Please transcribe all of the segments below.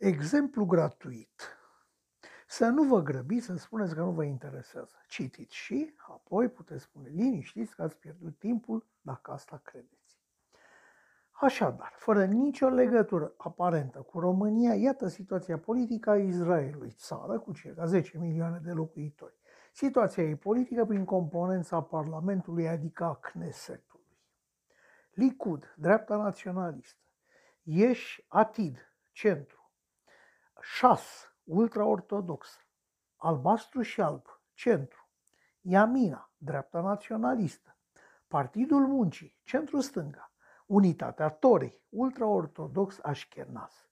Exemplu gratuit. Să nu vă grăbiți să spuneți că nu vă interesează. Citiți și apoi puteți spune liniștiți că ați pierdut timpul dacă asta credeți. Așadar, fără nicio legătură aparentă cu România, iată situația politică a Israelului, țară cu circa 10 milioane de locuitori. Situația ei politică prin componența Parlamentului, adică a Knesetului. Likud, dreapta naționalistă. Ieși Atid, centru. Șas, ultraortodox. Albastru și alb, centru. Iamina, dreapta naționalistă. Partidul Muncii, centru-stânga. Unitatea Torei, ultraortodox așchenaz.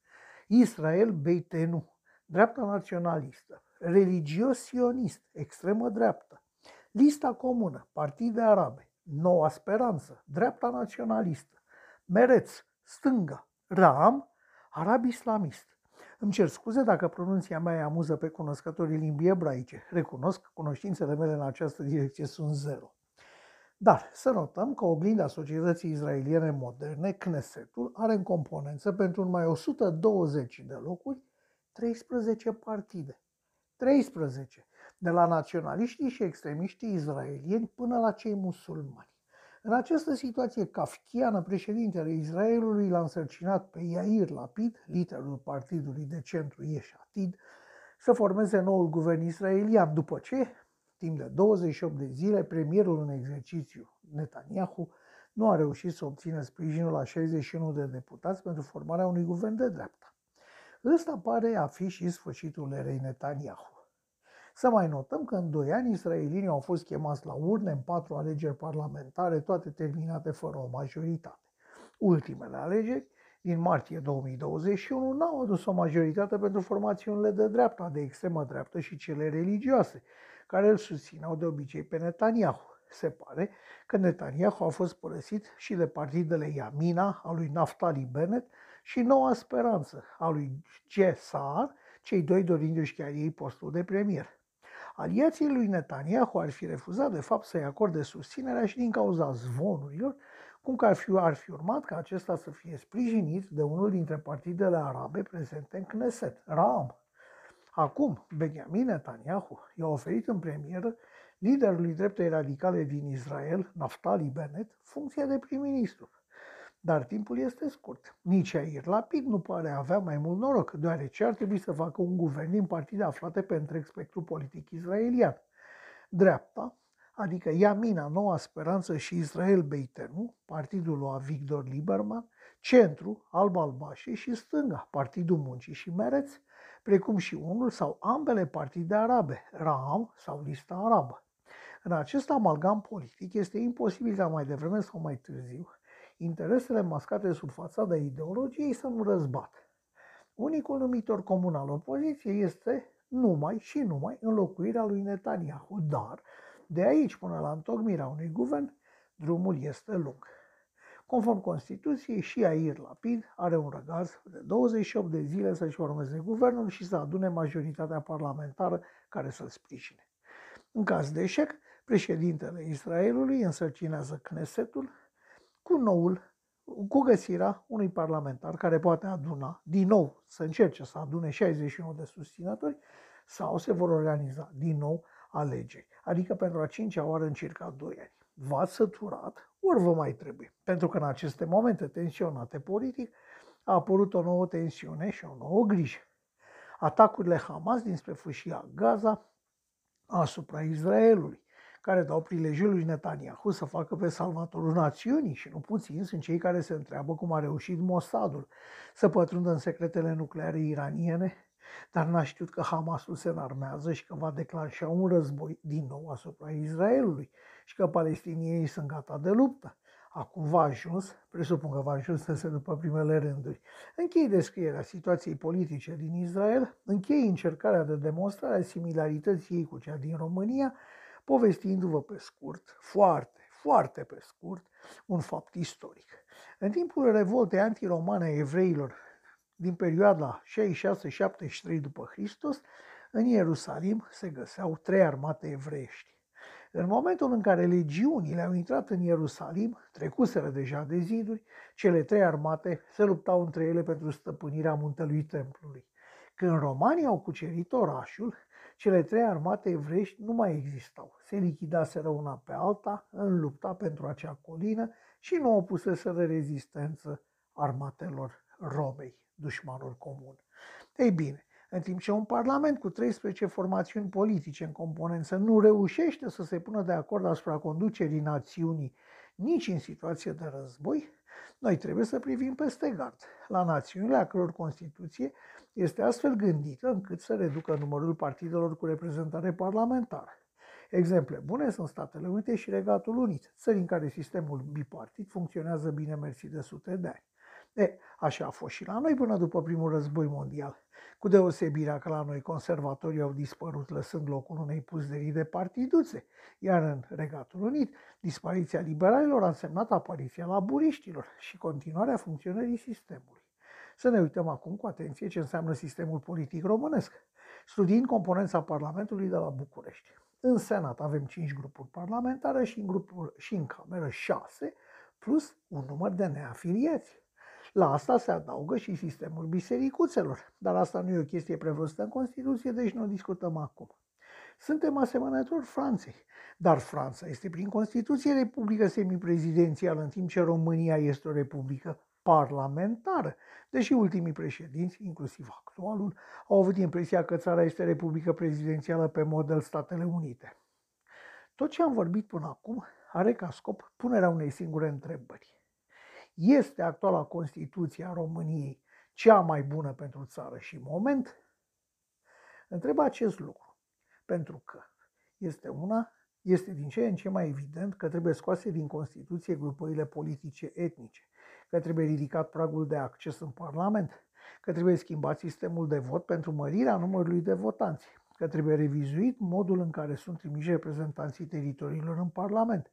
Israel Beitenu, dreapta naționalistă. Religios sionist, extremă dreaptă. Lista comună, partide arabe. Noua speranță, dreapta naționalistă. Mereț, stânga. Ram, arab islamist. Îmi cer scuze dacă pronunția mea îi amuză pe cunoscătorii limbii ebraice. Recunosc că cunoștințele mele în această direcție sunt zero. Dar să notăm că oglinda societății izraeliene moderne, Knesetul, are în componență pentru numai 120 de locuri 13 partide. 13. De la naționaliștii și extremiștii izraelieni până la cei musulmani. În această situație kafkiană, președintele Israelului l-a însărcinat pe Yair Lapid, liderul partidului de centru Yesh Atid, să formeze noul guvern israelian, după ce, timp de 28 de zile, premierul în exercițiu, Netanyahu, nu a reușit să obțină sprijinul la 61 de deputați pentru formarea unui guvern de dreapta. Ăsta pare a fi și sfârșitul erei Netanyahu. Să mai notăm că în doi ani israelienii au fost chemați la urne în patru alegeri parlamentare, toate terminate fără o majoritate. Ultimele alegeri, din martie 2021, n-au adus o majoritate pentru formațiunile de dreapta, de extremă dreaptă și cele religioase, care îl susțineau de obicei pe Netanyahu. Se pare că Netanyahu a fost părăsit și de partidele Yamina, a lui Naftali Bennett, și Noua Speranță, a lui G. Saar, cei doi dorindu-și chiar ei postul de premier. Aliații lui Netanyahu ar fi refuzat de fapt să-i acorde susținerea și din cauza zvonurilor, cum că ar fi, ar fi urmat ca acesta să fie sprijinit de unul dintre partidele arabe prezente în Knesset, Ram. Acum, Benjamin Netanyahu i-a oferit în premieră liderului dreptei radicale din Israel, Naftali Bennett, funcția de prim-ministru. Dar timpul este scurt. Nici Air Lapid nu pare avea mai mult noroc, deoarece ar trebui să facă un guvern din partide aflate pe întreg spectru politic israelian. Dreapta, adică Yamina, Noua Speranță și Israel Beitenu, partidul lui Victor Lieberman, centru, Alba Albașe și stânga, Partidul Muncii și Mereț, precum și unul sau ambele partide arabe, Ram sau Lista Arabă. În acest amalgam politic este imposibil ca mai devreme sau mai târziu interesele mascate sub fațada ideologiei să nu răzbat. Unicul numitor comun al opoziției este numai și numai înlocuirea lui Netanyahu, dar de aici până la întocmirea unui guvern, drumul este lung. Conform Constituției, și Air Lapid are un răgaz de 28 de zile să-și formeze guvernul și să adune majoritatea parlamentară care să-l sprijine. În caz de eșec, președintele Israelului însărcinează Knesetul cu noul, cu găsirea unui parlamentar care poate aduna, din nou, să încerce să adune 61 de susținători, sau se vor organiza din nou alegeri. Adică pentru a cincea oară în circa 2 ani. V-ați săturat, ori vă mai trebuie. Pentru că în aceste momente tensionate politic a apărut o nouă tensiune și o nouă grijă. Atacurile Hamas dinspre fâșia Gaza asupra Israelului, care dau prilejul lui Netanyahu să facă pe salvatorul națiunii și nu puțin sunt cei care se întreabă cum a reușit Mossadul să pătrundă în secretele nucleare iraniene, dar n-a știut că Hamasul se înarmează și că va declanșa un război din nou asupra Israelului și că palestinienii sunt gata de luptă. Acum v-a ajuns, presupun că v-a ajuns să se după primele rânduri. Închei descrierea situației politice din Israel, închei încercarea de demonstrare a similarității ei cu cea din România povestindu-vă pe scurt, foarte, foarte pe scurt, un fapt istoric. În timpul revoltei antiromane a evreilor din perioada 66-73 după Hristos, în Ierusalim se găseau trei armate evreiești. În momentul în care legiunile au intrat în Ierusalim, trecuseră deja de ziduri, cele trei armate se luptau între ele pentru stăpânirea muntelui templului. Când romanii au cucerit orașul, cele trei armate evrești nu mai existau. Se lichidaseră una pe alta în lupta pentru acea colină și nu opuseseră rezistență armatelor Romei, dușmanul comun. Ei bine, în timp ce un parlament cu 13 formațiuni politice în componență nu reușește să se pună de acord asupra conducerii națiunii nici în situație de război, noi trebuie să privim peste gard la națiunile a căror Constituție este astfel gândită încât să reducă numărul partidelor cu reprezentare parlamentară. Exemple bune sunt Statele Unite și Regatul Unit, țări în care sistemul bipartit funcționează bine mersi de sute de ani. E, așa a fost și la noi până după primul război mondial, cu deosebirea că la noi conservatorii au dispărut lăsând locul unei puzderii de partiduțe, iar în Regatul Unit dispariția liberalilor a însemnat apariția laburiștilor și continuarea funcționării sistemului. Să ne uităm acum cu atenție ce înseamnă sistemul politic românesc, studiind componența Parlamentului de la București. În Senat avem 5 grupuri parlamentare și în, grupul, și în Cameră 6, plus un număr de neafiliați. La asta se adaugă și sistemul bisericuțelor, dar asta nu e o chestie prevăzută în Constituție, deci nu o discutăm acum. Suntem asemănători Franței, dar Franța este prin Constituție republică semiprezidențială, în timp ce România este o republică parlamentară, deși ultimii președinți, inclusiv actualul, au avut impresia că țara este republică prezidențială pe model Statele Unite. Tot ce am vorbit până acum are ca scop punerea unei singure întrebări. Este actuala Constituție a României cea mai bună pentru țară și moment? Întreb acest lucru, pentru că este una, este din ce în ce mai evident că trebuie scoase din Constituție grupările politice etnice, că trebuie ridicat pragul de acces în Parlament, că trebuie schimbat sistemul de vot pentru mărirea numărului de votanți, că trebuie revizuit modul în care sunt trimiși reprezentanții teritoriilor în Parlament,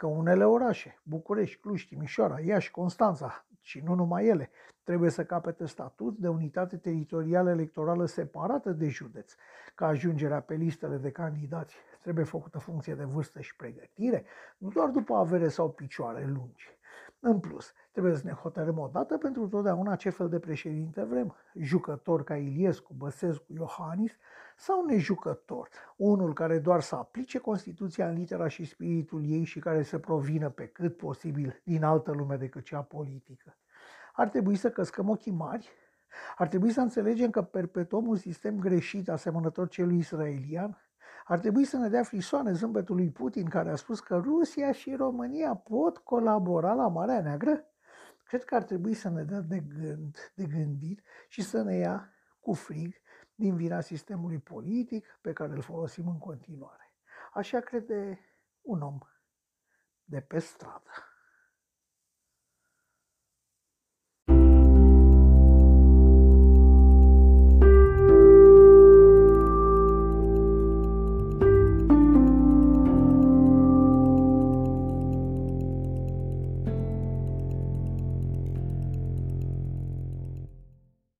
că unele orașe, București, Cluj, Timișoara, Iași, Constanța și nu numai ele, trebuie să capete statut de unitate teritorială electorală separată de județ, că ajungerea pe listele de candidați trebuie făcută funcție de vârstă și pregătire, nu doar după avere sau picioare lungi. În plus, trebuie să ne hotărâm odată pentru totdeauna ce fel de președinte vrem. Jucător ca Iliescu, Băsescu, Iohannis sau nejucător? Unul care doar să aplice Constituția în litera și spiritul ei și care să provină pe cât posibil din altă lume decât cea politică. Ar trebui să căscăm ochii mari? Ar trebui să înțelegem că perpetuăm un sistem greșit asemănător celui israelian? Ar trebui să ne dea frisoane zâmbetul lui Putin care a spus că Rusia și România pot colabora la Marea Neagră? Cred că ar trebui să ne dea de gând, de gândit și să ne ia cu frig din vina sistemului politic pe care îl folosim în continuare. Așa crede un om de pe stradă.